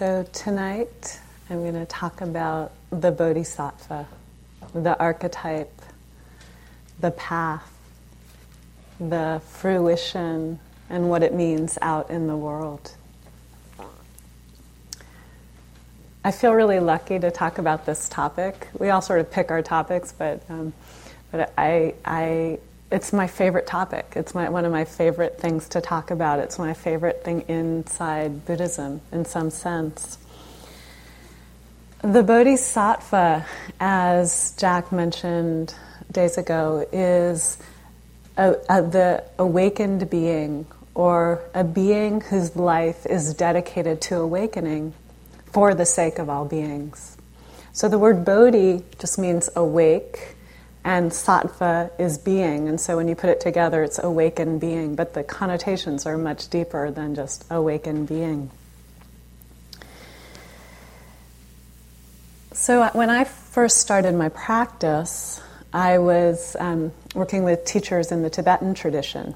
So, tonight I'm going to talk about the bodhisattva, the archetype, the path, the fruition, and what it means out in the world. I feel really lucky to talk about this topic. We all sort of pick our topics, but um, but I, I it's my favorite topic. It's my, one of my favorite things to talk about. It's my favorite thing inside Buddhism, in some sense. The Bodhisattva, as Jack mentioned days ago, is a, a, the awakened being or a being whose life is dedicated to awakening for the sake of all beings. So the word Bodhi just means awake and sattva is being. And so when you put it together, it's awakened being. But the connotations are much deeper than just awakened being. So when I first started my practice, I was um, working with teachers in the Tibetan tradition.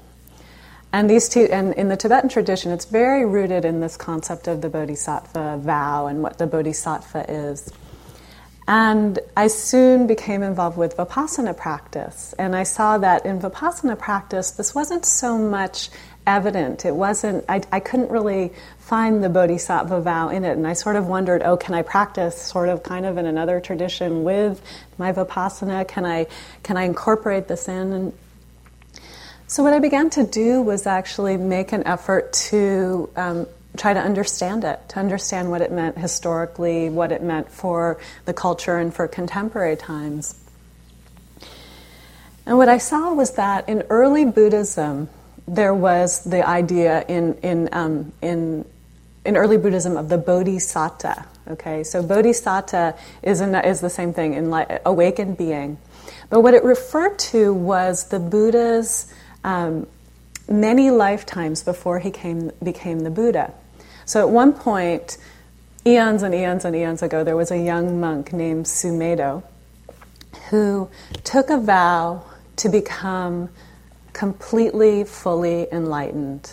And these two, and in the Tibetan tradition, it's very rooted in this concept of the bodhisattva vow and what the bodhisattva is. And I soon became involved with Vipassana practice. And I saw that in Vipassana practice, this wasn't so much evident. It wasn't, I, I couldn't really find the Bodhisattva vow in it. And I sort of wondered, oh, can I practice sort of kind of in another tradition with my Vipassana? Can I, can I incorporate this in? And so what I began to do was actually make an effort to um, try to understand it, to understand what it meant historically, what it meant for the culture and for contemporary times. And what I saw was that in early Buddhism, there was the idea in, in, um, in, in early Buddhism of the bodhisattva. Okay, so bodhisattva is, in, is the same thing in like, awakened being. But what it referred to was the Buddha's um, many lifetimes before he came, became the Buddha. So at one point, eons and eons and eons ago, there was a young monk named Sumedho who took a vow to become completely, fully enlightened.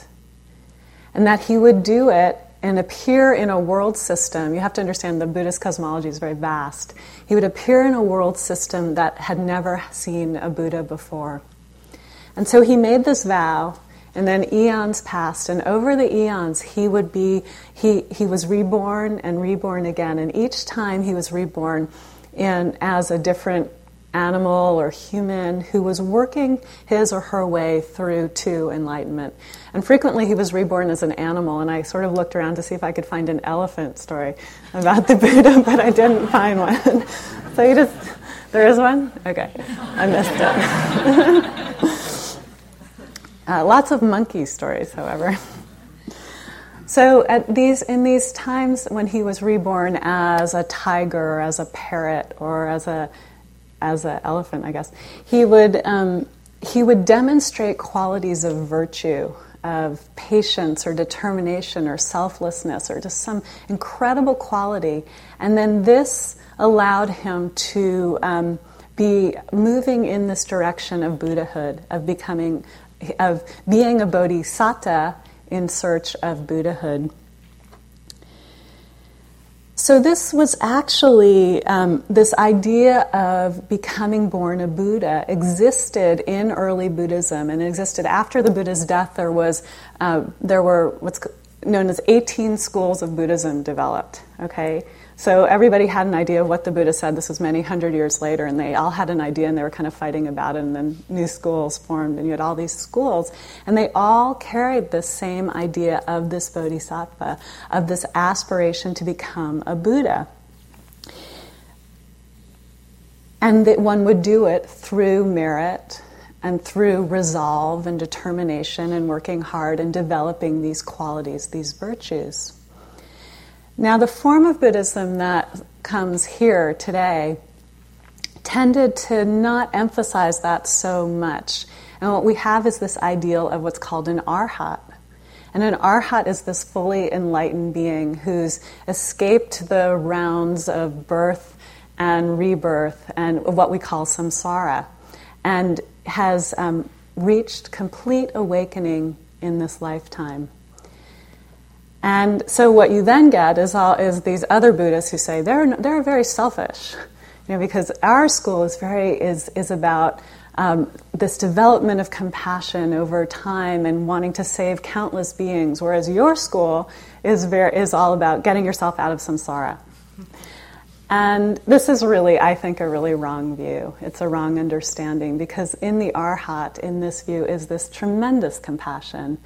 And that he would do it and appear in a world system. You have to understand the Buddhist cosmology is very vast. He would appear in a world system that had never seen a Buddha before. And so he made this vow and then eons passed, and over the eons, he would be, he, he was reborn and reborn again. And each time he was reborn in, as a different animal or human who was working his or her way through to enlightenment. And frequently he was reborn as an animal, and I sort of looked around to see if I could find an elephant story about the Buddha, but I didn't find one. so you just, there is one? Okay, I missed it. Uh, lots of monkey stories, however. So at these, in these times when he was reborn as a tiger, or as a parrot, or as a as an elephant, I guess, he would um, he would demonstrate qualities of virtue, of patience or determination or selflessness or just some incredible quality, and then this allowed him to um, be moving in this direction of Buddhahood, of becoming of being a bodhisattva in search of Buddhahood. So, this was actually um, this idea of becoming born a Buddha existed in early Buddhism and it existed after the Buddha's death. There was uh, there were what's known as 18 schools of Buddhism developed. Okay, so everybody had an idea of what the Buddha said. This was many hundred years later, and they all had an idea, and they were kind of fighting about it. And then new schools formed, and you had all these schools, and they all carried this same idea of this bodhisattva, of this aspiration to become a Buddha. And that one would do it through merit and through resolve and determination and working hard and developing these qualities, these virtues. Now, the form of Buddhism that comes here today tended to not emphasize that so much. And what we have is this ideal of what's called an arhat. And an arhat is this fully enlightened being who's escaped the rounds of birth and rebirth and what we call samsara and has um, reached complete awakening in this lifetime. And so what you then get is, all, is these other Buddhists who say they're, they're very selfish, you know, because our school is very is, is about um, this development of compassion over time and wanting to save countless beings, whereas your school is, very, is all about getting yourself out of samsara. And this is really, I think, a really wrong view. It's a wrong understanding because in the Arhat, in this view, is this tremendous compassion.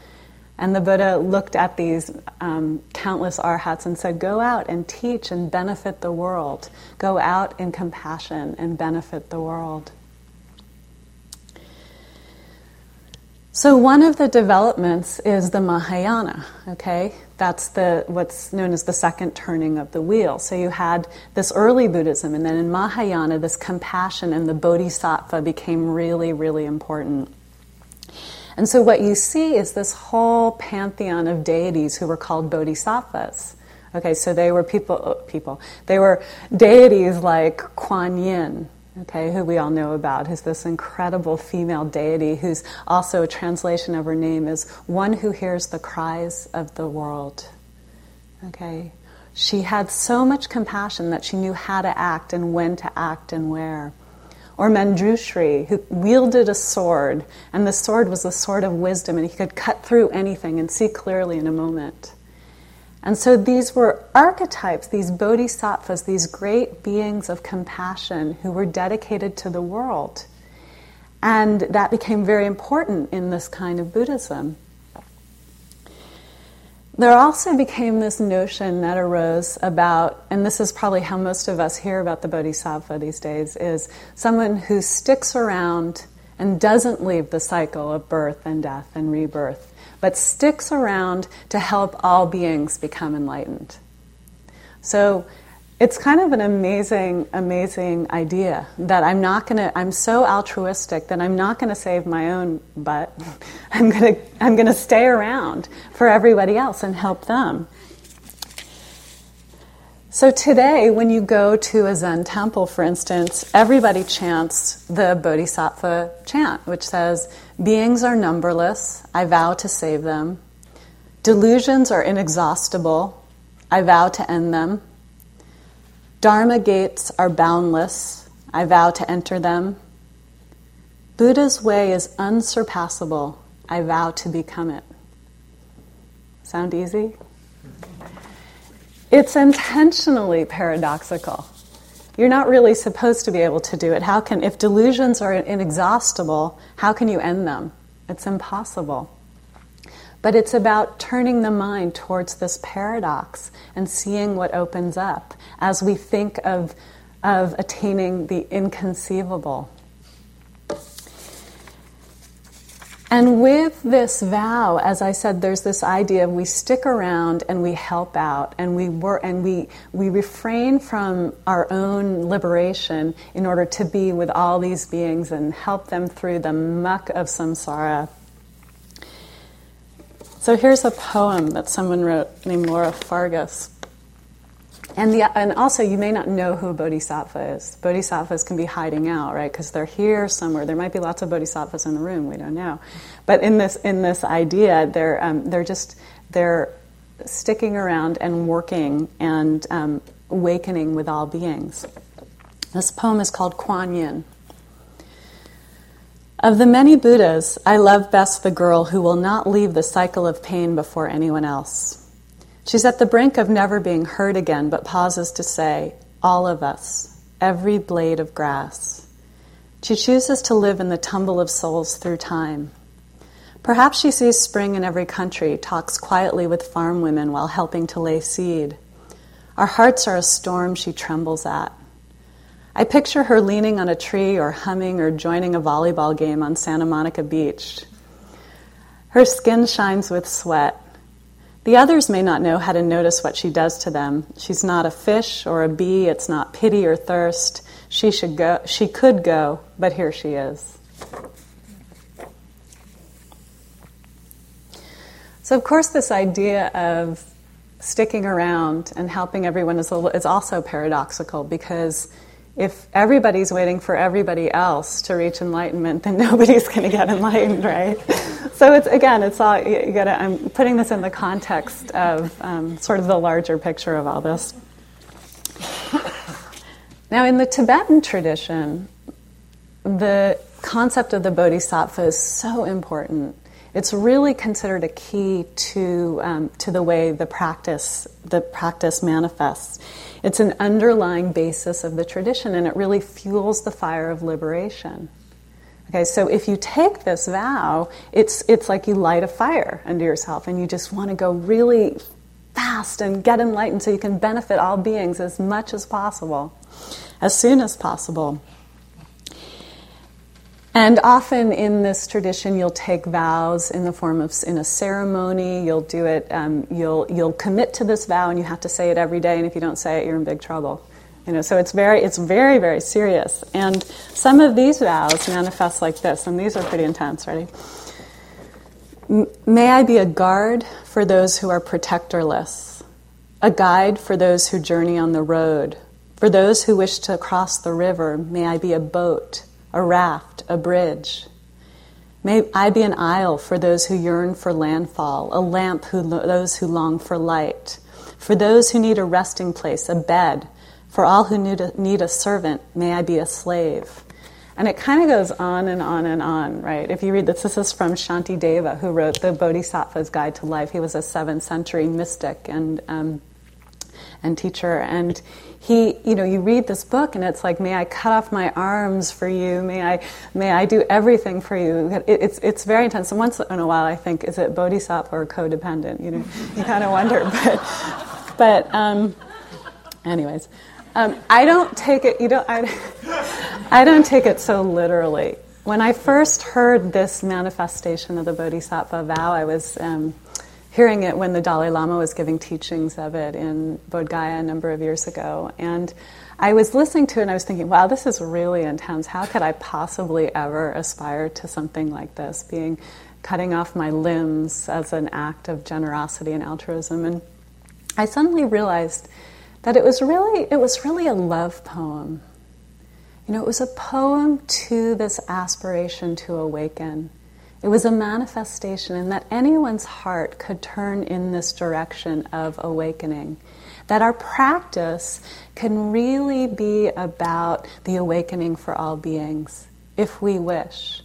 And the Buddha looked at these um, countless arhats and said, Go out and teach and benefit the world. Go out in compassion and benefit the world. So one of the developments is the Mahayana, okay? That's the what's known as the second turning of the wheel. So you had this early Buddhism and then in Mahayana this compassion and the bodhisattva became really really important. And so what you see is this whole pantheon of deities who were called bodhisattvas. Okay, so they were people uh, people. They were deities like Kuan Yin, okay, who we all know about, who's this incredible female deity who's also a translation of her name is one who hears the cries of the world. Okay? She had so much compassion that she knew how to act and when to act and where. Or Manjushri, who wielded a sword, and the sword was the sword of wisdom, and he could cut through anything and see clearly in a moment. And so these were archetypes, these bodhisattvas, these great beings of compassion who were dedicated to the world. And that became very important in this kind of Buddhism. There also became this notion that arose about, and this is probably how most of us hear about the bodhisattva these days, is someone who sticks around and doesn't leave the cycle of birth and death and rebirth but sticks around to help all beings become enlightened. So it's kind of an amazing, amazing idea that I'm not going to, I'm so altruistic that I'm not going to save my own butt. I'm going to, I'm going to stay around for everybody else and help them. So today, when you go to a Zen temple, for instance, everybody chants the Bodhisattva chant, which says, Beings are numberless, I vow to save them. Delusions are inexhaustible, I vow to end them. Dharma gates are boundless, I vow to enter them. Buddha's way is unsurpassable, I vow to become it. Sound easy? It's intentionally paradoxical. You're not really supposed to be able to do it. How can, if delusions are inexhaustible, how can you end them? It's impossible. But it's about turning the mind towards this paradox and seeing what opens up as we think of, of attaining the inconceivable. And with this vow, as I said, there's this idea of we stick around and we help out and we work and we, we refrain from our own liberation in order to be with all these beings and help them through the muck of samsara. So here's a poem that someone wrote named Laura Fargas. And, the, and also, you may not know who a bodhisattva is. Bodhisattvas can be hiding out, right? Because they're here somewhere. There might be lots of bodhisattvas in the room. We don't know. But in this in this idea, they're um, they're just they're sticking around and working and um, awakening with all beings. This poem is called Kuan Yin. Of the many Buddhas, I love best the girl who will not leave the cycle of pain before anyone else. She's at the brink of never being heard again, but pauses to say, All of us, every blade of grass. She chooses to live in the tumble of souls through time. Perhaps she sees spring in every country, talks quietly with farm women while helping to lay seed. Our hearts are a storm she trembles at. I picture her leaning on a tree or humming or joining a volleyball game on Santa Monica Beach. Her skin shines with sweat. The others may not know how to notice what she does to them. She's not a fish or a bee, it's not pity or thirst. She should go she could go, but here she is. So of course this idea of sticking around and helping everyone is, is also paradoxical because if everybody's waiting for everybody else to reach enlightenment, then nobody's going to get enlightened, right? so it's again, it's all you gotta. I'm putting this in the context of um, sort of the larger picture of all this. Now, in the Tibetan tradition, the concept of the bodhisattva is so important. It's really considered a key to, um, to the way the practice, the practice manifests. It's an underlying basis of the tradition and it really fuels the fire of liberation. Okay, so if you take this vow, it's, it's like you light a fire under yourself and you just want to go really fast and get enlightened so you can benefit all beings as much as possible, as soon as possible. And often in this tradition, you'll take vows in the form of in a ceremony. You'll do it. Um, you'll you'll commit to this vow, and you have to say it every day. And if you don't say it, you're in big trouble. You know, so it's very it's very very serious. And some of these vows manifest like this, and these are pretty intense. Ready? May I be a guard for those who are protectorless, a guide for those who journey on the road. For those who wish to cross the river, may I be a boat a raft, a bridge. May I be an isle for those who yearn for landfall, a lamp for those who long for light, for those who need a resting place, a bed, for all who need a, need a servant, may I be a slave. And it kind of goes on and on and on, right? If you read this, this is from Shantideva, who wrote the Bodhisattva's Guide to Life. He was a seventh century mystic and, um, and teacher. And he, you know, you read this book and it's like, may I cut off my arms for you? May I, may I do everything for you? It, it's, it's very intense. And once in a while, I think, is it bodhisattva or codependent? You know, you kind of wonder. But, but um, anyways, um, I don't take it. You don't. I, I don't take it so literally. When I first heard this manifestation of the bodhisattva vow, I was. Um, hearing it when the Dalai Lama was giving teachings of it in Bodh Gaya a number of years ago. And I was listening to it and I was thinking, wow, this is really intense. How could I possibly ever aspire to something like this, being cutting off my limbs as an act of generosity and altruism? And I suddenly realized that it was really it was really a love poem. You know, it was a poem to this aspiration to awaken it was a manifestation, and that anyone's heart could turn in this direction of awakening. That our practice can really be about the awakening for all beings, if we wish.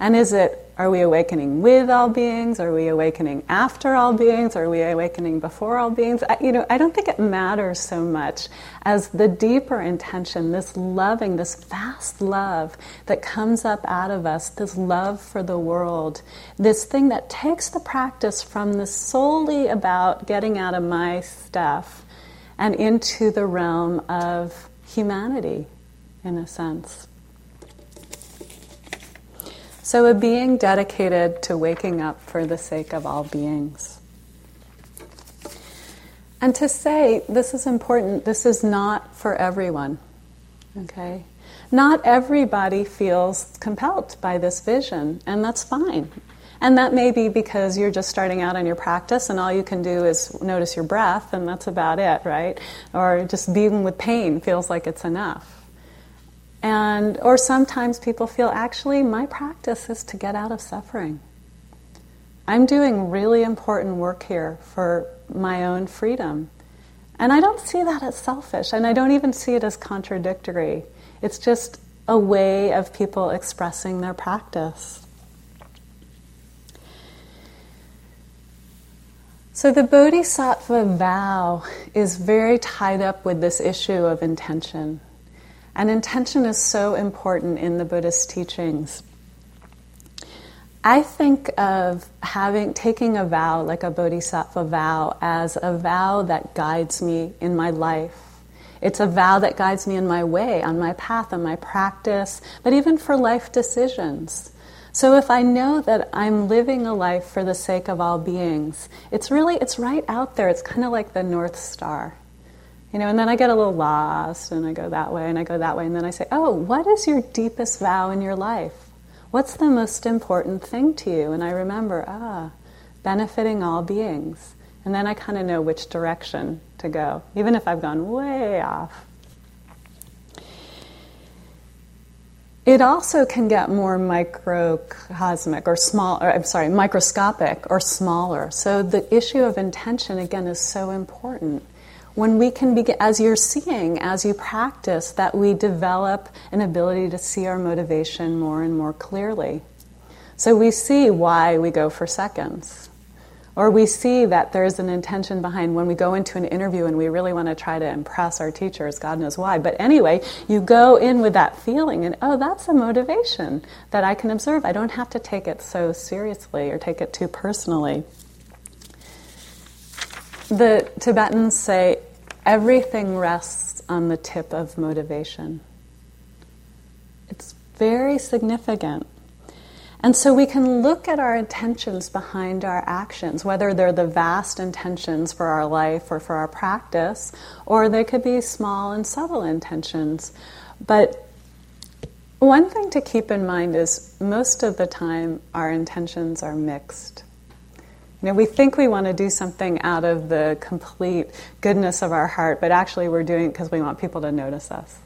And is it are we awakening with all beings? Are we awakening after all beings? Are we awakening before all beings? I, you know, I don't think it matters so much as the deeper intention, this loving, this vast love that comes up out of us, this love for the world, this thing that takes the practice from the solely about getting out of my stuff and into the realm of humanity, in a sense. So, a being dedicated to waking up for the sake of all beings. And to say, this is important, this is not for everyone. Okay? Not everybody feels compelled by this vision, and that's fine. And that may be because you're just starting out on your practice and all you can do is notice your breath, and that's about it, right? Or just being with pain feels like it's enough. And, or sometimes people feel actually, my practice is to get out of suffering. I'm doing really important work here for my own freedom. And I don't see that as selfish, and I don't even see it as contradictory. It's just a way of people expressing their practice. So, the Bodhisattva vow is very tied up with this issue of intention. And intention is so important in the Buddhist teachings. I think of having taking a vow like a bodhisattva vow as a vow that guides me in my life. It's a vow that guides me in my way, on my path, on my practice, but even for life decisions. So if I know that I'm living a life for the sake of all beings, it's really it's right out there. It's kind of like the north star. You know, and then I get a little lost and I go that way and I go that way and then I say, "Oh, what is your deepest vow in your life? What's the most important thing to you?" And I remember, ah, benefiting all beings. And then I kind of know which direction to go, even if I've gone way off. it also can get more microcosmic or small, or, I'm sorry, microscopic or smaller. So the issue of intention, again, is so important. When we can begin, as you're seeing, as you practice, that we develop an ability to see our motivation more and more clearly. So we see why we go for seconds. Or we see that there's an intention behind when we go into an interview and we really want to try to impress our teachers, God knows why. But anyway, you go in with that feeling and, oh, that's a motivation that I can observe. I don't have to take it so seriously or take it too personally. The Tibetans say everything rests on the tip of motivation. It's very significant. And so we can look at our intentions behind our actions, whether they're the vast intentions for our life or for our practice, or they could be small and subtle intentions. But one thing to keep in mind is most of the time our intentions are mixed. You know, we think we want to do something out of the complete goodness of our heart, but actually we're doing it because we want people to notice us.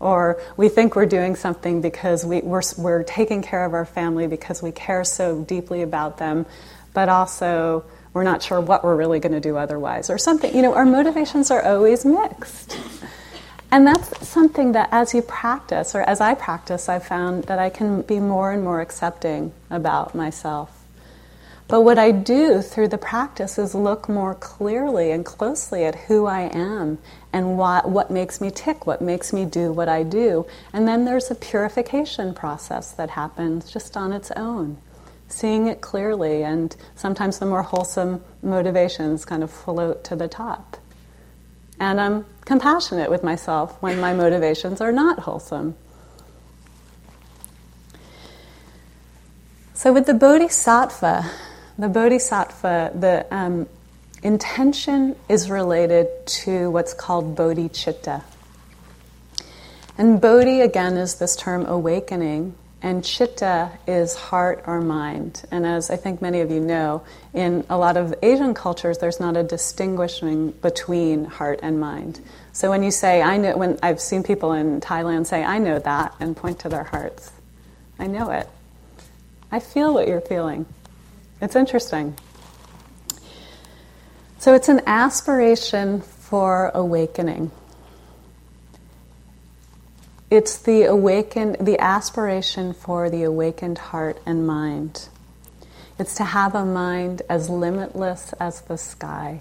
Or we think we're doing something because we, we're, we're taking care of our family because we care so deeply about them, but also we're not sure what we're really going to do otherwise, or something. You know, our motivations are always mixed. And that's something that as you practice, or as I practice, I've found that I can be more and more accepting about myself. But what I do through the practice is look more clearly and closely at who I am and what, what makes me tick, what makes me do what I do. And then there's a purification process that happens just on its own, seeing it clearly, and sometimes the more wholesome motivations kind of float to the top. And I'm compassionate with myself when my motivations are not wholesome. So, with the bodhisattva, the bodhisattva, the um, intention is related to what's called bodhicitta. And bodhi, again, is this term awakening, and chitta is heart or mind. And as I think many of you know, in a lot of Asian cultures, there's not a distinguishing between heart and mind. So when you say, I know, when I've seen people in Thailand say, I know that, and point to their hearts, I know it. I feel what you're feeling. It's interesting. So it's an aspiration for awakening. It's the awakened, the aspiration for the awakened heart and mind. It's to have a mind as limitless as the sky.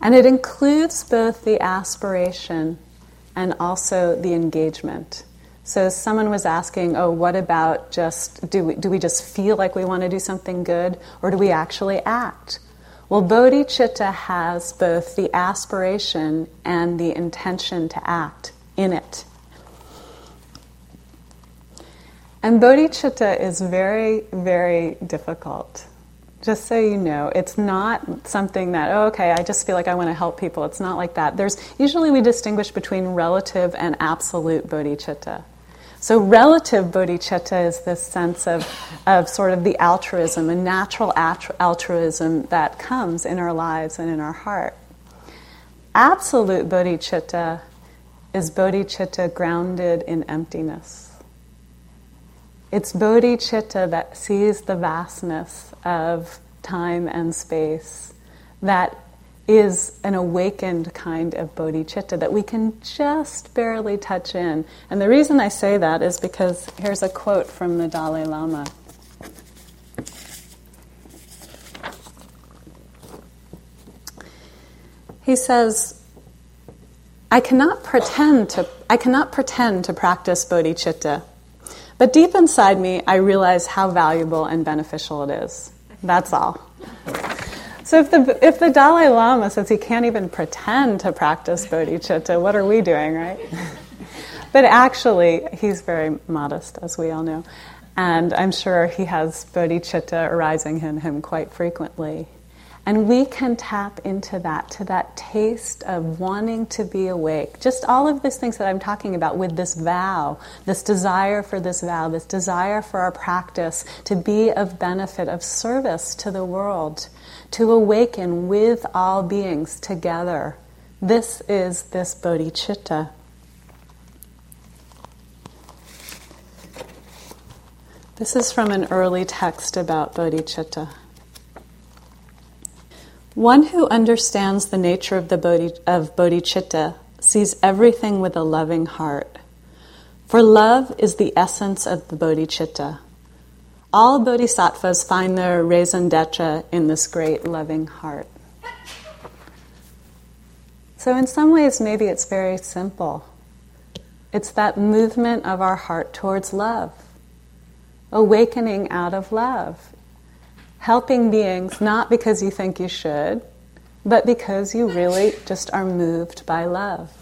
And it includes both the aspiration and also the engagement. So someone was asking, oh, what about just, do we, do we just feel like we want to do something good, or do we actually act? Well, bodhicitta has both the aspiration and the intention to act in it. And bodhicitta is very, very difficult. Just so you know, it's not something that, oh, okay, I just feel like I want to help people. It's not like that. There's usually we distinguish between relative and absolute bodhicitta. So, relative bodhicitta is this sense of, of sort of the altruism, a natural altruism that comes in our lives and in our heart. Absolute bodhicitta is bodhicitta grounded in emptiness. It's bodhicitta that sees the vastness of time and space, that is an awakened kind of bodhicitta that we can just barely touch in. And the reason I say that is because here's a quote from the Dalai Lama. He says, I cannot pretend to I cannot pretend to practice bodhicitta, but deep inside me I realize how valuable and beneficial it is. That's all. So if the, if the Dalai Lama says he can't even pretend to practice bodhicitta, what are we doing, right? but actually, he's very modest, as we all know. And I'm sure he has bodhicitta arising in him quite frequently. And we can tap into that, to that taste of wanting to be awake. Just all of these things that I'm talking about with this vow, this desire for this vow, this desire for our practice to be of benefit, of service to the world to awaken with all beings together. This is this bodhicitta. This is from an early text about bodhicitta. One who understands the nature of the bodhi, of bodhicitta sees everything with a loving heart. For love is the essence of the bodhicitta. All bodhisattvas find their raison d'etre in this great loving heart. So, in some ways, maybe it's very simple. It's that movement of our heart towards love awakening out of love, helping beings not because you think you should, but because you really just are moved by love.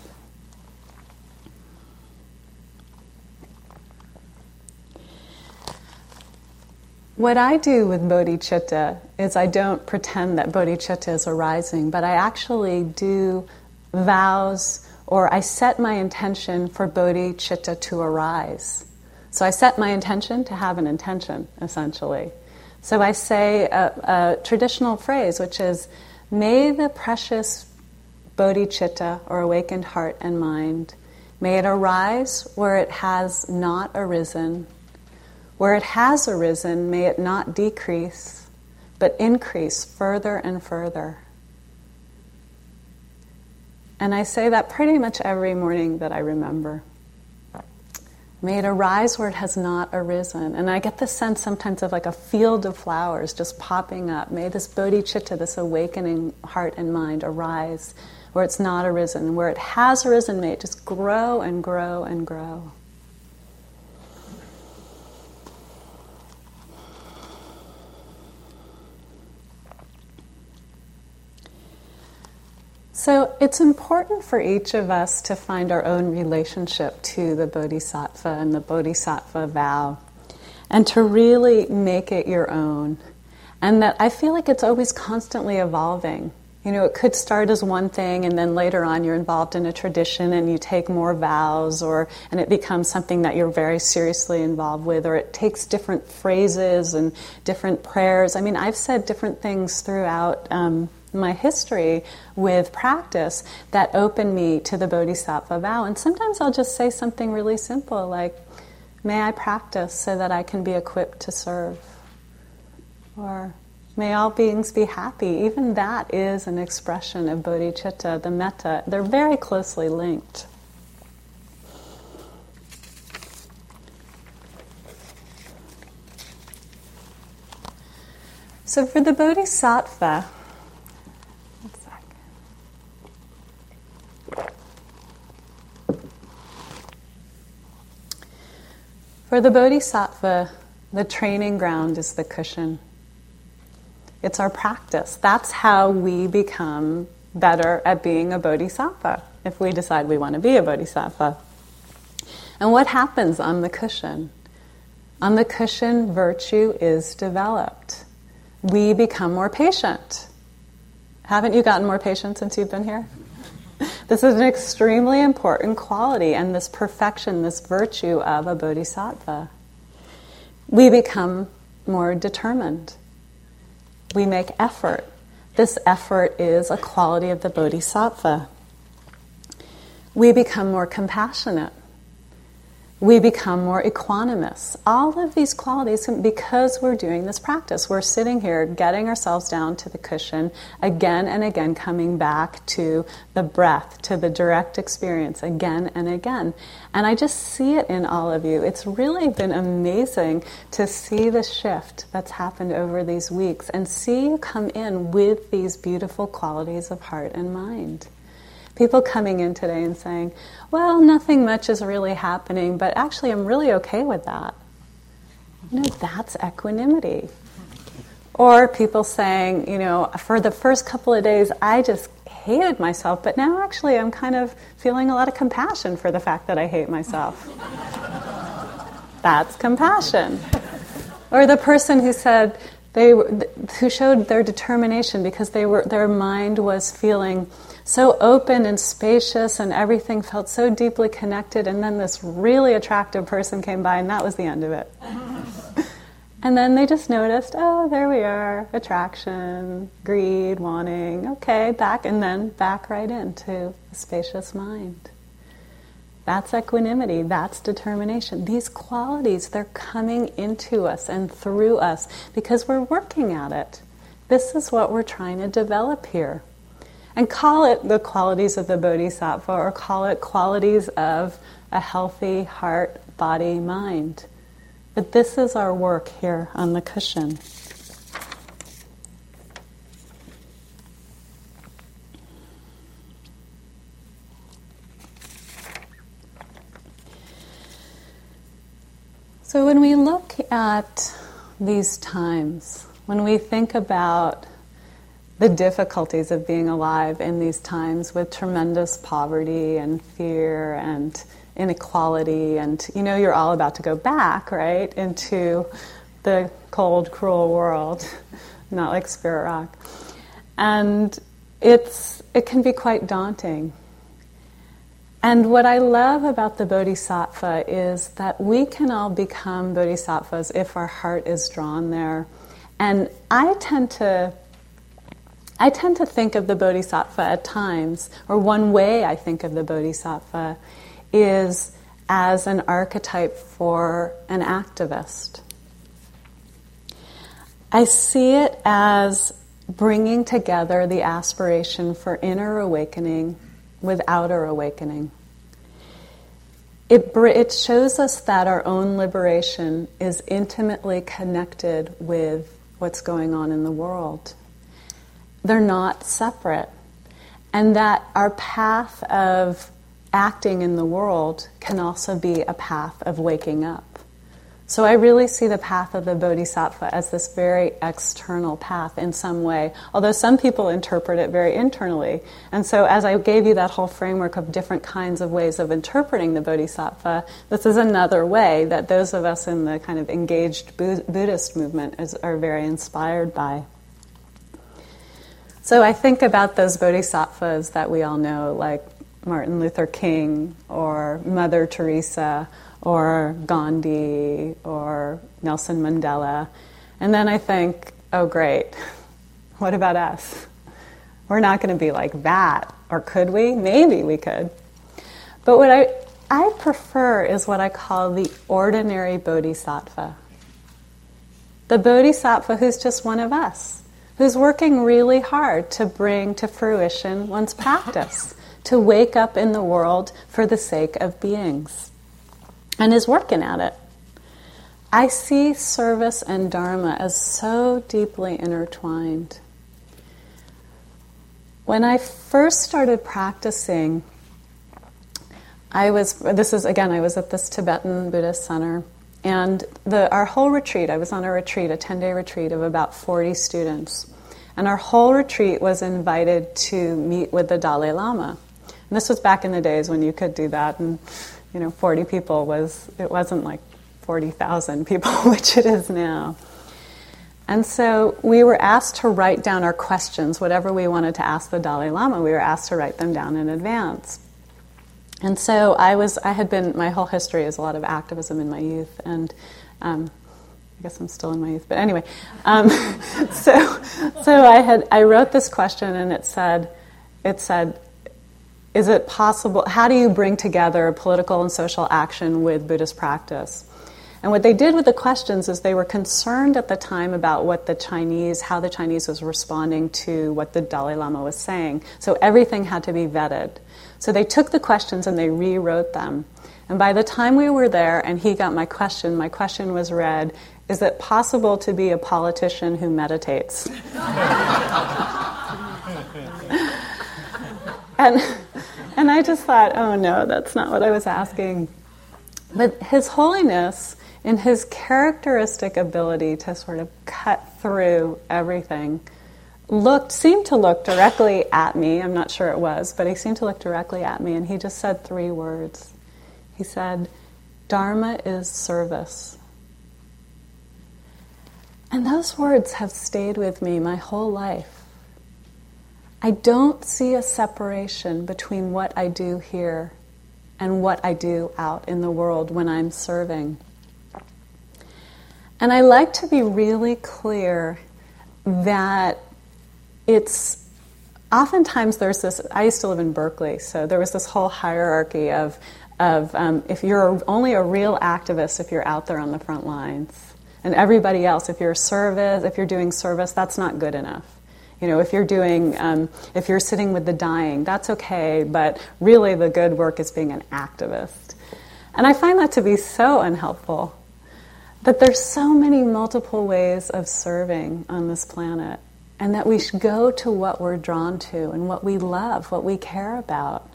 What I do with bodhicitta is I don't pretend that bodhicitta is arising, but I actually do vows or I set my intention for bodhicitta to arise. So I set my intention to have an intention, essentially. So I say a, a traditional phrase, which is, May the precious bodhicitta, or awakened heart and mind, may it arise where it has not arisen. Where it has arisen, may it not decrease, but increase further and further. And I say that pretty much every morning that I remember. May it arise where it has not arisen. And I get the sense sometimes of like a field of flowers just popping up. May this bodhicitta, this awakening heart and mind, arise where it's not arisen. Where it has arisen, may it just grow and grow and grow. So it's important for each of us to find our own relationship to the bodhisattva and the bodhisattva vow and to really make it your own. And that I feel like it's always constantly evolving. You know, it could start as one thing and then later on you're involved in a tradition and you take more vows or and it becomes something that you're very seriously involved with or it takes different phrases and different prayers. I mean, I've said different things throughout um, my history with practice that opened me to the Bodhisattva vow. And sometimes I'll just say something really simple like, May I practice so that I can be equipped to serve. Or, May all beings be happy. Even that is an expression of bodhicitta, the metta. They're very closely linked. So, for the bodhisattva, For the bodhisattva, the training ground is the cushion. It's our practice. That's how we become better at being a bodhisattva, if we decide we want to be a bodhisattva. And what happens on the cushion? On the cushion, virtue is developed. We become more patient. Haven't you gotten more patient since you've been here? This is an extremely important quality and this perfection, this virtue of a bodhisattva. We become more determined. We make effort. This effort is a quality of the bodhisattva. We become more compassionate we become more equanimous. All of these qualities, because we're doing this practice, we're sitting here getting ourselves down to the cushion again and again, coming back to the breath, to the direct experience again and again. And I just see it in all of you. It's really been amazing to see the shift that's happened over these weeks and see you come in with these beautiful qualities of heart and mind. People coming in today and saying, well, nothing much is really happening, but actually I'm really okay with that. You know, that's equanimity. Or people saying, you know, for the first couple of days I just hated myself, but now actually I'm kind of feeling a lot of compassion for the fact that I hate myself. that's compassion. Or the person who said, they who showed their determination because they were their mind was feeling so open and spacious and everything felt so deeply connected and then this really attractive person came by and that was the end of it and then they just noticed oh there we are attraction greed wanting okay back and then back right into a spacious mind That's equanimity. That's determination. These qualities, they're coming into us and through us because we're working at it. This is what we're trying to develop here. And call it the qualities of the bodhisattva or call it qualities of a healthy heart, body, mind. But this is our work here on the cushion. So, when we look at these times, when we think about the difficulties of being alive in these times with tremendous poverty and fear and inequality, and you know, you're all about to go back, right, into the cold, cruel world, not like Spirit Rock. And it's, it can be quite daunting. And what I love about the bodhisattva is that we can all become bodhisattvas if our heart is drawn there. And I tend to I tend to think of the bodhisattva at times, or one way I think of the bodhisattva is as an archetype for an activist. I see it as bringing together the aspiration for inner awakening with outer awakening. It, it shows us that our own liberation is intimately connected with what's going on in the world. They're not separate. And that our path of acting in the world can also be a path of waking up. So I really see the path of the bodhisattva as this very external path in some way, although some people interpret it very internally. And so as I gave you that whole framework of different kinds of ways of interpreting the bodhisattva, this is another way that those of us in the kind of engaged Buddhist movement is, are very inspired by. So I think about those bodhisattvas that we all know, like Martin Luther King or Mother Teresa or Gandhi or Nelson Mandela. And then I think, oh, great, what about us? We're not going to be like that. Or could we? Maybe we could. But what I, I prefer is what I call the ordinary bodhisattva. The bodhisattva who's just one of us, who's working really hard to bring to fruition one's practice, to wake up in the world for the sake of beings and is working at it. I see service and Dharma as so deeply intertwined. When I first started practicing, I was, this is again, I was at this Tibetan Buddhist center, and the, our whole retreat, I was on a retreat, a 10 day retreat of about 40 students. And our whole retreat was invited to meet with the Dalai Lama. And this was back in the days when you could do that. And you know, 40 people was, it wasn't like 40,000 people, which it is now. And so we were asked to write down our questions, whatever we wanted to ask the Dalai Lama, we were asked to write them down in advance. And so I was, I had been, my whole history is a lot of activism in my youth, and um, I guess I'm still in my youth, but anyway. Um, so, so I had, I wrote this question, and it said, it said, is it possible, how do you bring together political and social action with Buddhist practice? And what they did with the questions is they were concerned at the time about what the Chinese, how the Chinese was responding to what the Dalai Lama was saying. So everything had to be vetted. So they took the questions and they rewrote them. And by the time we were there and he got my question, my question was read Is it possible to be a politician who meditates? and and I just thought, oh no, that's not what I was asking. But His Holiness, in His characteristic ability to sort of cut through everything, looked, seemed to look directly at me. I'm not sure it was, but he seemed to look directly at me, and he just said three words. He said, Dharma is service. And those words have stayed with me my whole life. I don't see a separation between what I do here and what I do out in the world when I'm serving. And I like to be really clear that it's oftentimes there's this. I used to live in Berkeley, so there was this whole hierarchy of of um, if you're only a real activist if you're out there on the front lines. And everybody else, if you're service, if you're doing service, that's not good enough. You know, if you're doing, um, if you're sitting with the dying, that's okay, but really the good work is being an activist. And I find that to be so unhelpful. That there's so many multiple ways of serving on this planet, and that we should go to what we're drawn to and what we love, what we care about.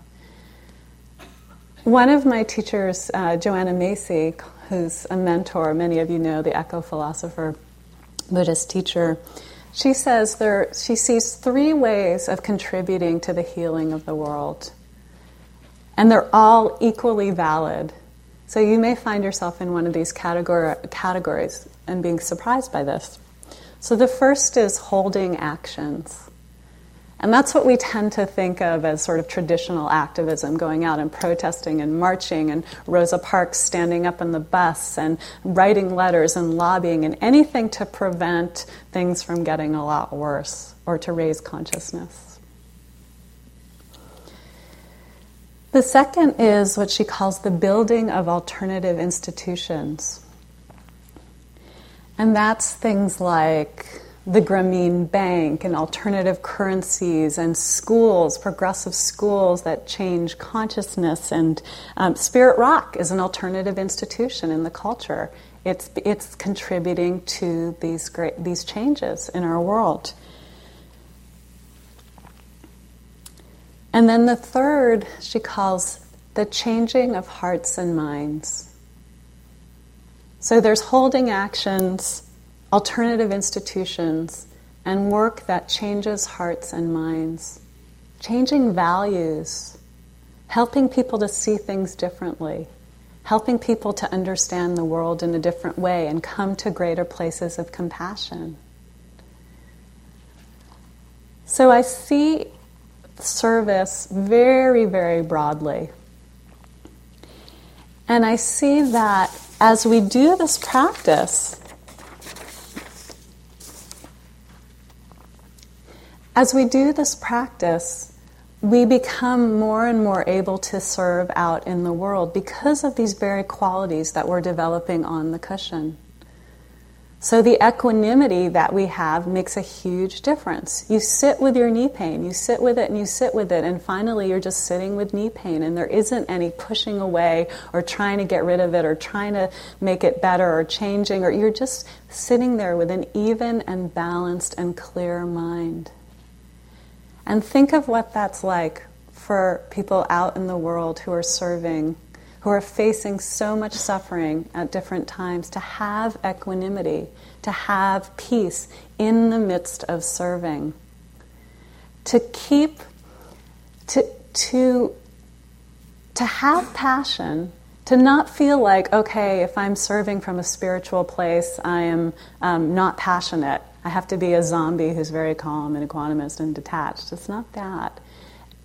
One of my teachers, uh, Joanna Macy, who's a mentor, many of you know, the eco philosopher, Buddhist teacher, she says there, she sees three ways of contributing to the healing of the world. And they're all equally valid. So you may find yourself in one of these categories and being surprised by this. So the first is holding actions. And that's what we tend to think of as sort of traditional activism, going out and protesting and marching, and Rosa Parks standing up on the bus and writing letters and lobbying, and anything to prevent things from getting a lot worse or to raise consciousness. The second is what she calls the building of alternative institutions. And that's things like the Grameen Bank and alternative currencies and schools, progressive schools that change consciousness. And um, Spirit Rock is an alternative institution in the culture. It's, it's contributing to these, great, these changes in our world. And then the third, she calls the changing of hearts and minds. So there's holding actions alternative institutions, and work that changes hearts and minds, changing values, helping people to see things differently, helping people to understand the world in a different way and come to greater places of compassion. So I see service very, very broadly. And I see that as we do this practice, As we do this practice, we become more and more able to serve out in the world because of these very qualities that we're developing on the cushion. So, the equanimity that we have makes a huge difference. You sit with your knee pain, you sit with it and you sit with it, and finally you're just sitting with knee pain, and there isn't any pushing away or trying to get rid of it or trying to make it better or changing, or you're just sitting there with an even and balanced and clear mind. And think of what that's like for people out in the world who are serving, who are facing so much suffering at different times, to have equanimity, to have peace in the midst of serving. To keep, to, to, to have passion, to not feel like, okay, if I'm serving from a spiritual place, I am um, not passionate I have to be a zombie who's very calm and equanimous and detached. It's not that.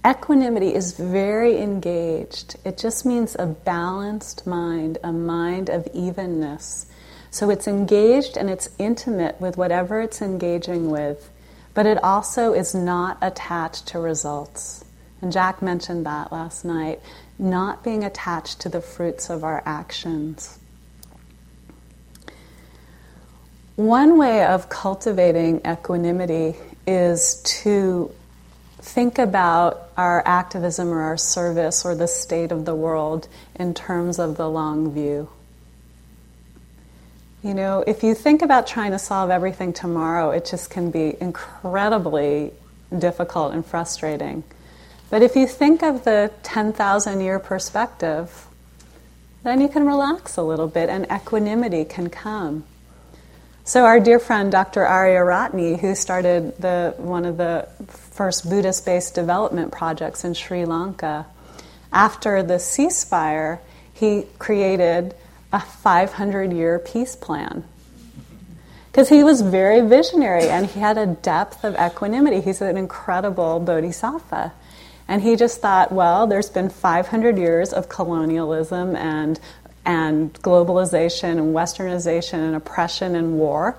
Equanimity is very engaged. It just means a balanced mind, a mind of evenness. So it's engaged and it's intimate with whatever it's engaging with, but it also is not attached to results. And Jack mentioned that last night not being attached to the fruits of our actions. One way of cultivating equanimity is to think about our activism or our service or the state of the world in terms of the long view. You know, if you think about trying to solve everything tomorrow, it just can be incredibly difficult and frustrating. But if you think of the 10,000 year perspective, then you can relax a little bit and equanimity can come. So our dear friend Dr. Ariyaratne, who started the, one of the first Buddhist-based development projects in Sri Lanka, after the ceasefire, he created a 500-year peace plan. Because he was very visionary and he had a depth of equanimity. He's an incredible bodhisattva. And he just thought, well, there's been 500 years of colonialism and and globalization and westernization and oppression and war.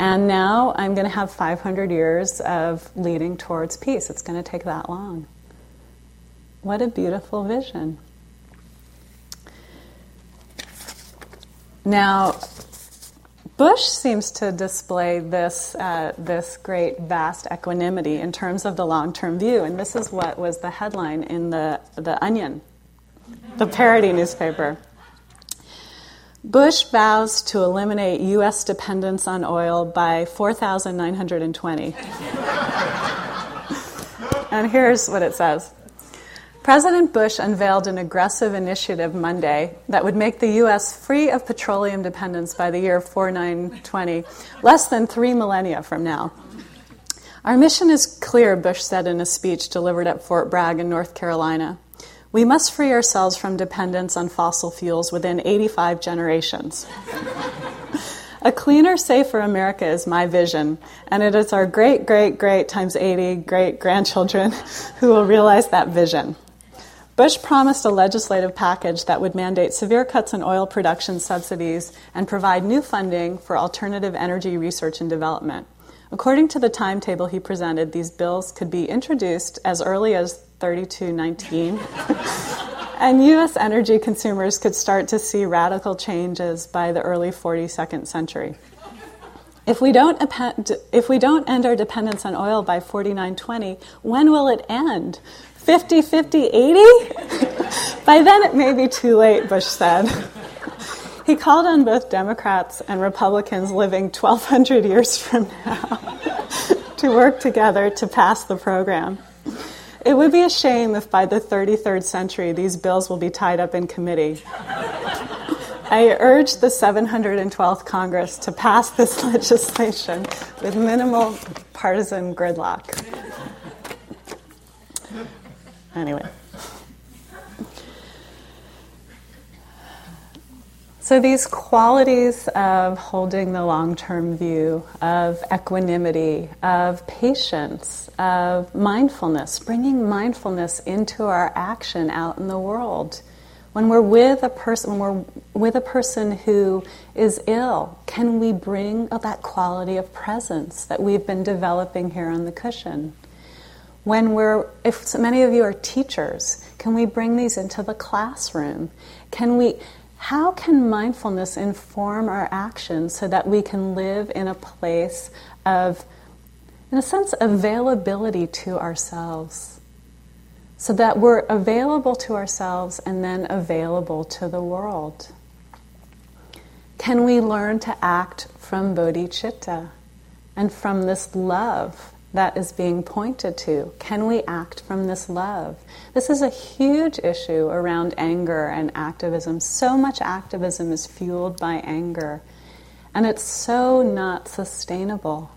And now I'm going to have 500 years of leading towards peace. It's going to take that long. What a beautiful vision. Now, Bush seems to display this, uh, this great vast equanimity in terms of the long term view, and this is what was the headline in the, the Onion, the parody newspaper. Bush vows to eliminate U.S. dependence on oil by 4,920. and here's what it says President Bush unveiled an aggressive initiative Monday that would make the U.S. free of petroleum dependence by the year 4920, less than three millennia from now. Our mission is clear, Bush said in a speech delivered at Fort Bragg in North Carolina. We must free ourselves from dependence on fossil fuels within 85 generations. a cleaner, safer America is my vision, and it is our great, great, great times 80 great grandchildren who will realize that vision. Bush promised a legislative package that would mandate severe cuts in oil production subsidies and provide new funding for alternative energy research and development. According to the timetable he presented, these bills could be introduced as early as 3219, and U.S. energy consumers could start to see radical changes by the early 42nd century. If we don't, if we don't end our dependence on oil by 4920, when will it end? 50, 50, 80? By then it may be too late, Bush said. He called on both Democrats and Republicans living 1,200 years from now to work together to pass the program. It would be a shame if by the 33rd century these bills will be tied up in committee. I urge the 712th Congress to pass this legislation with minimal partisan gridlock. Anyway. So, these qualities of holding the long term view, of equanimity, of patience, of mindfulness, bringing mindfulness into our action out in the world. When we're with a person, when we're with a person who is ill, can we bring that quality of presence that we've been developing here on the cushion? when we're, if so many of you are teachers, can we bring these into the classroom? Can we, how can mindfulness inform our actions so that we can live in a place of, in a sense, availability to ourselves? So that we're available to ourselves and then available to the world. Can we learn to act from bodhicitta and from this love that is being pointed to. Can we act from this love? This is a huge issue around anger and activism. So much activism is fueled by anger, and it's so not sustainable.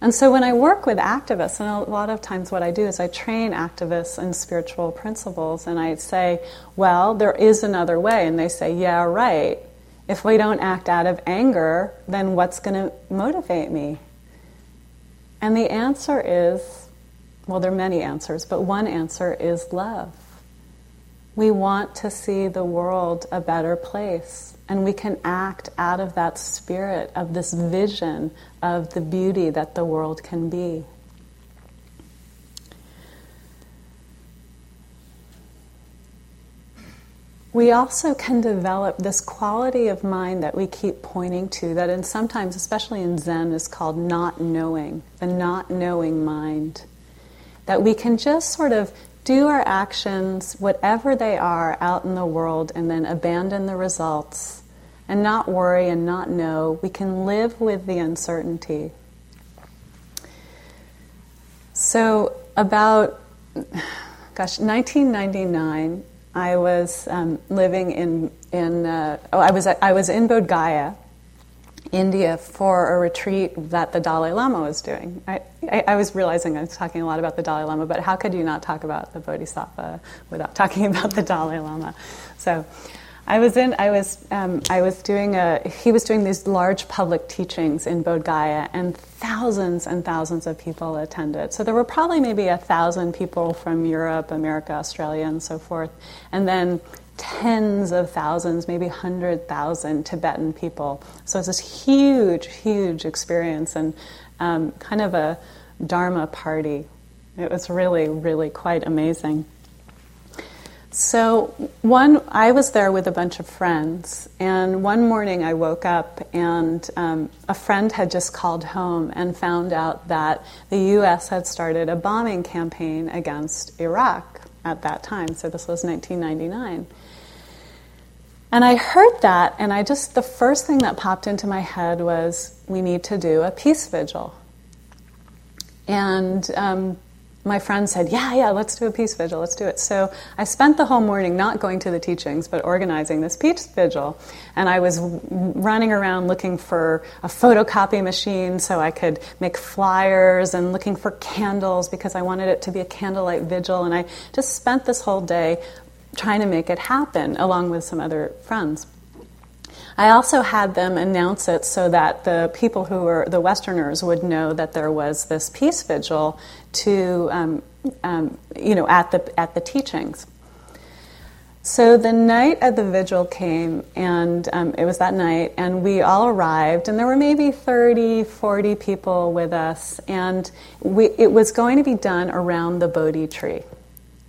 And so when I work with activists, and a lot of times what I do is I train activists in spiritual principles, and I say, well, there is another way. And they say, yeah, right. If we don't act out of anger, then what's going to motivate me? And the answer is well, there are many answers, but one answer is love. We want to see the world a better place, and we can act out of that spirit of this vision of the beauty that the world can be. We also can develop this quality of mind that we keep pointing to that in sometimes especially in zen is called not knowing the not knowing mind. That we can just sort of do our actions whatever they are out in the world and then abandon the results and not worry and not know. We can live with the uncertainty. So about gosh 1999 I was um, living in in uh, oh, I was I was in Bodh Gaya, India, for a retreat that the Dalai Lama was doing. I, I, I, was realizing I was talking a lot about the Dalai Lama, but how could you not talk about the Bodhisattva without talking about the Dalai Lama? So. I was in. I was. Um, I was doing a. He was doing these large public teachings in Bodh Gaya, and thousands and thousands of people attended. So there were probably maybe a thousand people from Europe, America, Australia, and so forth, and then tens of thousands, maybe hundred thousand Tibetan people. So it's this huge, huge experience and um, kind of a Dharma party. It was really, really quite amazing. So one, I was there with a bunch of friends, and one morning I woke up and um, a friend had just called home and found out that the U.S. had started a bombing campaign against Iraq at that time. So this was 1999. And I heard that, and I just, the first thing that popped into my head was, we need to do a peace vigil. And um, my friend said, Yeah, yeah, let's do a peace vigil, let's do it. So I spent the whole morning not going to the teachings, but organizing this peace vigil. And I was running around looking for a photocopy machine so I could make flyers and looking for candles because I wanted it to be a candlelight vigil. And I just spent this whole day trying to make it happen along with some other friends. I also had them announce it so that the people who were the Westerners would know that there was this peace vigil to, um, um, you know, at the at the teachings. So the night of the vigil came, and um, it was that night, and we all arrived, and there were maybe 30, 40 people with us, and we, it was going to be done around the Bodhi tree.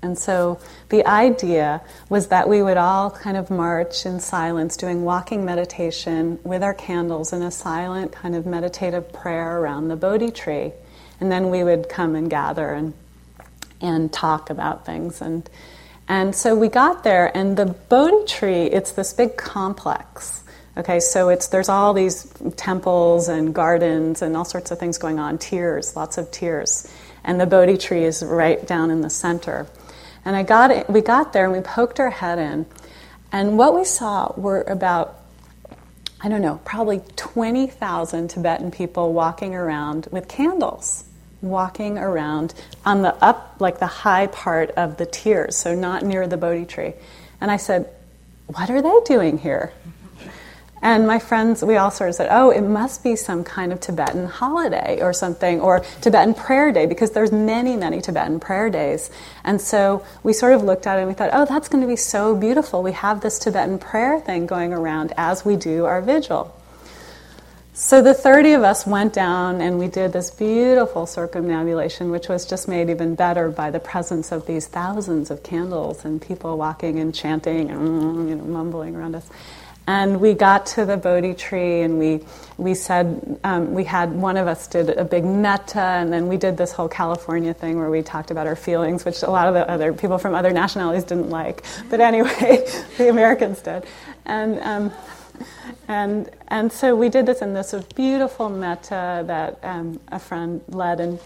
And so the idea was that we would all kind of march in silence, doing walking meditation with our candles in a silent kind of meditative prayer around the Bodhi tree. And then we would come and gather and, and talk about things. And, and so we got there, and the Bodhi tree, it's this big complex. Okay, so it's there's all these temples and gardens and all sorts of things going on, tiers, lots of tiers. And the Bodhi tree is right down in the center. And I got it, we got there and we poked our head in. And what we saw were about, I don't know, probably 20,000 Tibetan people walking around with candles, walking around on the up, like the high part of the tiers, so not near the Bodhi tree. And I said, What are they doing here? And my friends, we all sort of said, oh, it must be some kind of Tibetan holiday or something, or Tibetan prayer day, because there's many, many Tibetan prayer days. And so we sort of looked at it and we thought, oh, that's going to be so beautiful. We have this Tibetan prayer thing going around as we do our vigil. So the 30 of us went down and we did this beautiful circumambulation, which was just made even better by the presence of these thousands of candles and people walking and chanting and you know, mumbling around us. And we got to the Bodhi tree and we, we said, um, we had, one of us did a big metta, and then we did this whole California thing where we talked about our feelings, which a lot of the other people from other nationalities didn't like. But anyway, the Americans did. And, um, and, and so we did this in this beautiful metta that um, a friend led. And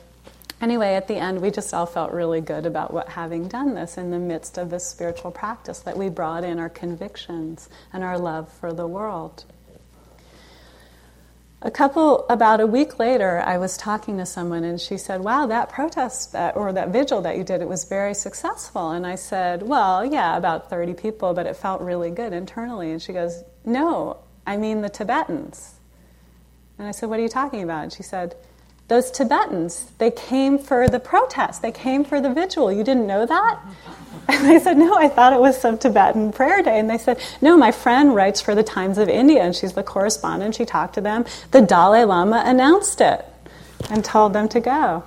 anyway, at the end, we just all felt really good about what having done this in the midst of this spiritual practice that we brought in our convictions and our love for the world. A couple, about a week later, I was talking to someone and she said, Wow, that protest that, or that vigil that you did, it was very successful. And I said, Well, yeah, about 30 people, but it felt really good internally. And she goes, No, I mean the Tibetans. And I said, What are you talking about? And she said, those Tibetans, they came for the protest, they came for the vigil. You didn't know that? And I said, No, I thought it was some Tibetan prayer day. And they said, No, my friend writes for the Times of India and she's the correspondent. She talked to them. The Dalai Lama announced it and told them to go.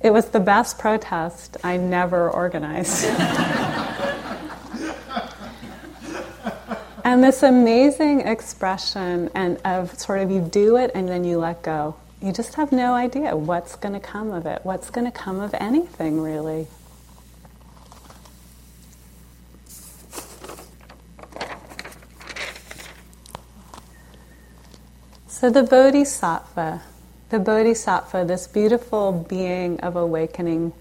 It was the best protest I never organized. and this amazing expression and of sort of you do it and then you let go. You just have no idea what's going to come of it, what's going to come of anything really. So the Bodhisattva, the Bodhisattva, this beautiful being of awakening,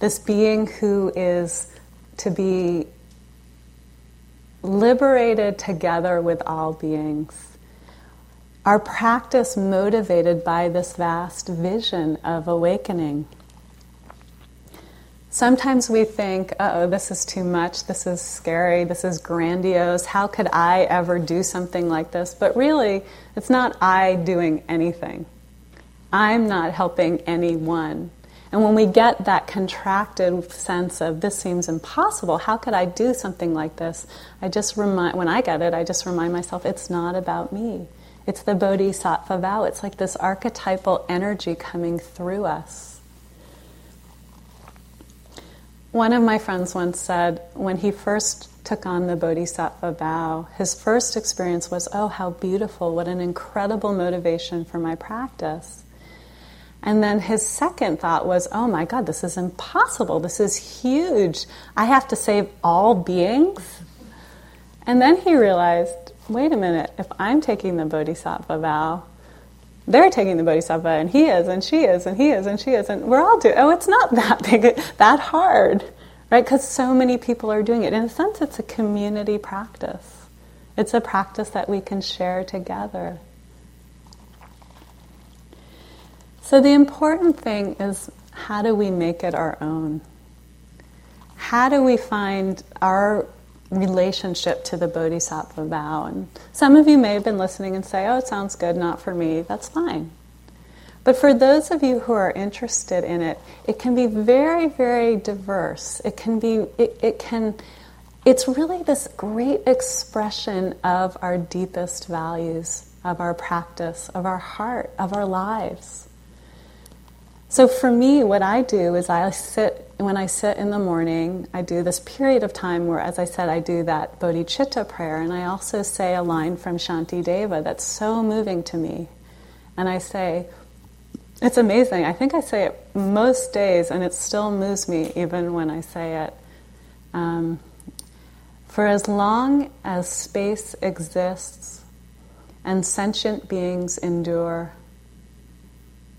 this being who is to be liberated together with all beings. Our practice motivated by this vast vision of awakening. Sometimes we think, oh, this is too much, this is scary, this is grandiose, how could I ever do something like this? But really, it's not I doing anything. I'm not helping anyone. And when we get that contracted sense of this seems impossible, how could I do something like this? I just remind, when I get it, I just remind myself it's not about me. It's the bodhisattva vow. It's like this archetypal energy coming through us. one of my friends once said when he first took on the Bodhisattva vow, his first experience was, oh, how beautiful, what an incredible motivation for my practice. And then his second thought was, oh my God, this is impossible. This is huge. I have to save all beings. And then he realized, wait a minute, if I'm taking the Bodhisattva vow, they're taking the Bodhisattva, and he is, and she is, and he is, and she is, and we're all doing. Oh, it's not that big, that hard, right? Because so many people are doing it. In a sense, it's a community practice. It's a practice that we can share together. So the important thing is how do we make it our own? How do we find our relationship to the Bodhisattva vow? And some of you may have been listening and say, oh, it sounds good, not for me. That's fine. But for those of you who are interested in it, it can be very, very diverse. It can be, it, it can, it's really this great expression of our deepest values, of our practice, of our heart, of our lives. So for me, what I do is I sit, when I sit in the morning, I do this period of time where, as I said, I do that bodhicitta prayer, and I also say a line from Shanti Deva that's so moving to me. And I say, it's amazing. I think I say it most days, and it still moves me even when I say it. Um, for as long as space exists and sentient beings endure,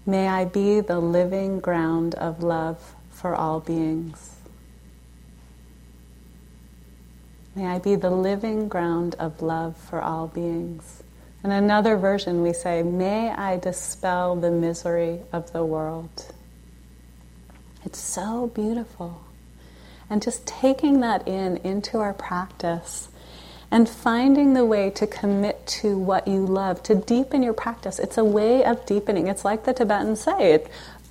May I be the living ground of love for all beings. May I be the living ground of love for all beings. In another version, we say, May I dispel the misery of the world. It's so beautiful. And just taking that in into our practice and finding the way to commit to what you love, to deepen your practice. It's a way of deepening. It's like the Tibetans say, it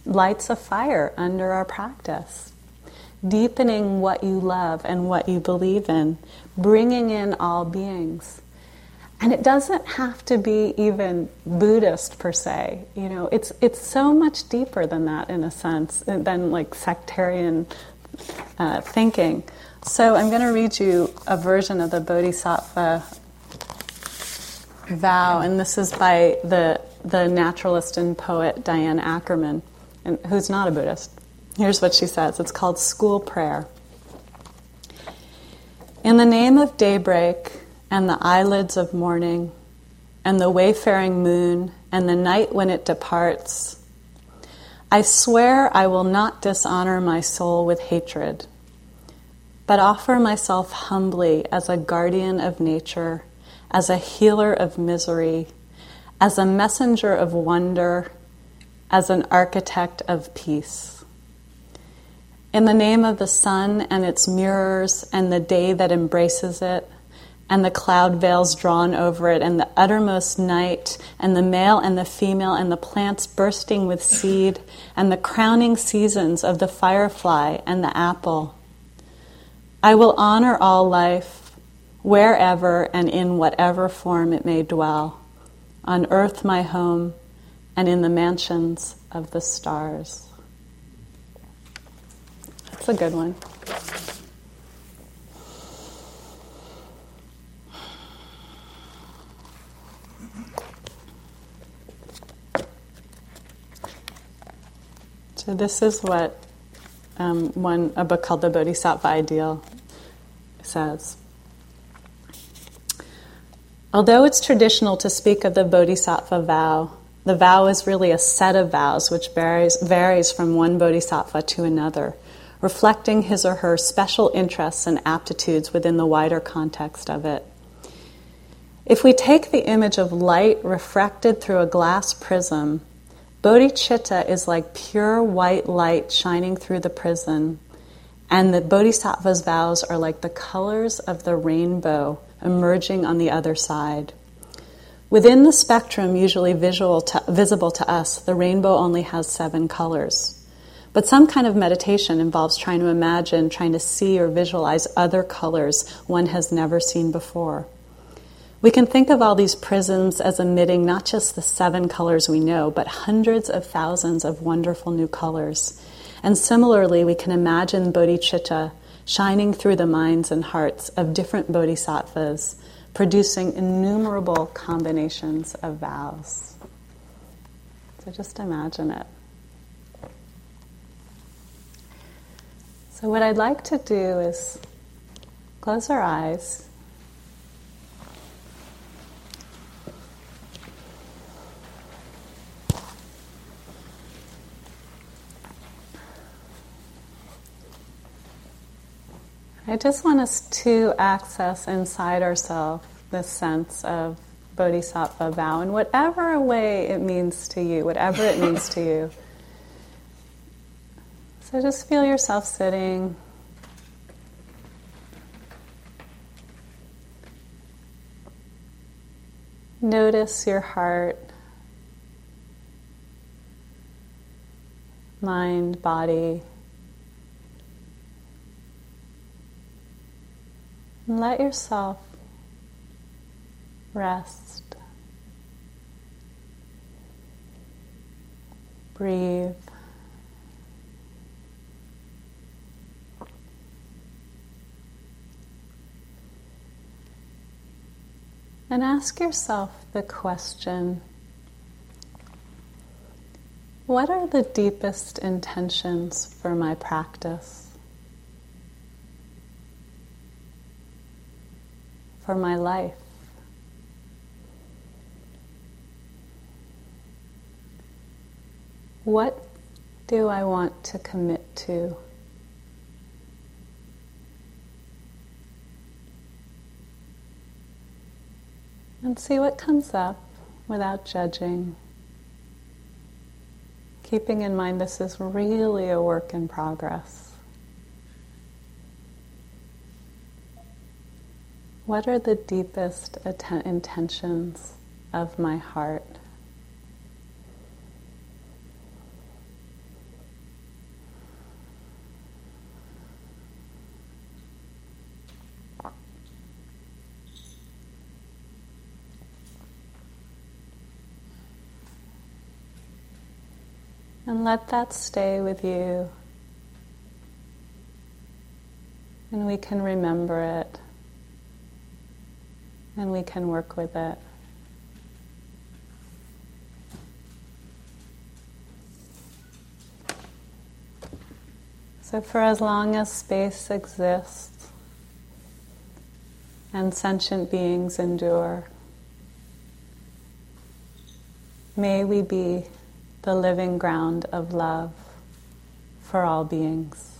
lights a fire under our practice. Deepening what you love and what you believe in, bringing in all beings. And it doesn't have to be even Buddhist per se. You know, it's it's so much deeper than that in a sense than like sectarian uh, thinking. So I'm going to read you a version of the Bodhisattva vow, and this is by the, the naturalist and poet Diane Ackerman, and, who's not a Buddhist. Here's what she says it's called School Prayer. In the name of daybreak and the eyelids of morning, and the wayfaring moon, and the night when it departs, I swear I will not dishonor my soul with hatred but offer myself humbly as a guardian of nature, as a healer of misery, as a messenger of wonder, as an architect of peace. In the name of the sun and its mirrors, and the day that embraces it, and the cloud veils drawn over it, and the uttermost night, and the male and the female, and the plants bursting with seed, and the crowning seasons of the firefly and the apple I will honor all life, wherever and in whatever form it may dwell, on earth my home, and in the mansions of the stars. That's a good one. So this is what um, one a book called The Bodhisattva Ideal says. Although it's traditional to speak of the Bodhisattva vow, the vow is really a set of vows which varies, varies from one Bodhisattva to another, reflecting his or her special interests and aptitudes within the wider context of it. If we take the image of light refracted through a glass prism, bodhicitta is like pure white light shining through the prism, and the bodhisattva's vows are like the colors of the rainbow emerging on the other side. Within the spectrum, usually visual to, visible to us, the rainbow only has seven colors. But some kind of meditation involves trying to imagine, trying to see or visualize other colors one has never seen before. We can think of all these prisms as emitting not just the seven colors we know, but hundreds of thousands of wonderful new colors. And similarly, we can imagine bodhicitta shining through the minds and hearts of different bodhisattvas, producing innumerable combinations of vows. So just imagine it. So, what I'd like to do is close our eyes. I just want us to access inside ourselves this sense of bodhisattva vow in whatever way it means to you, whatever it means to you. So just feel yourself sitting. Notice your heart, mind, body. And let yourself rest. Breathe. And ask yourself the question What are the deepest intentions for my practice? For my life. What do I want to commit to? And see what comes up without judging. Keeping in mind this is really a work in progress. What are the deepest atten- intentions of my heart? And let that stay with you. And we can remember it and we can work with it. So, for as long as space exists and sentient beings endure, may we be the living ground of love for all beings.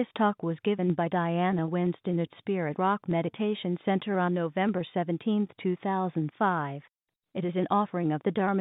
This talk was given by Diana Winston at Spirit Rock Meditation Center on November 17, 2005. It is an offering of the Dharma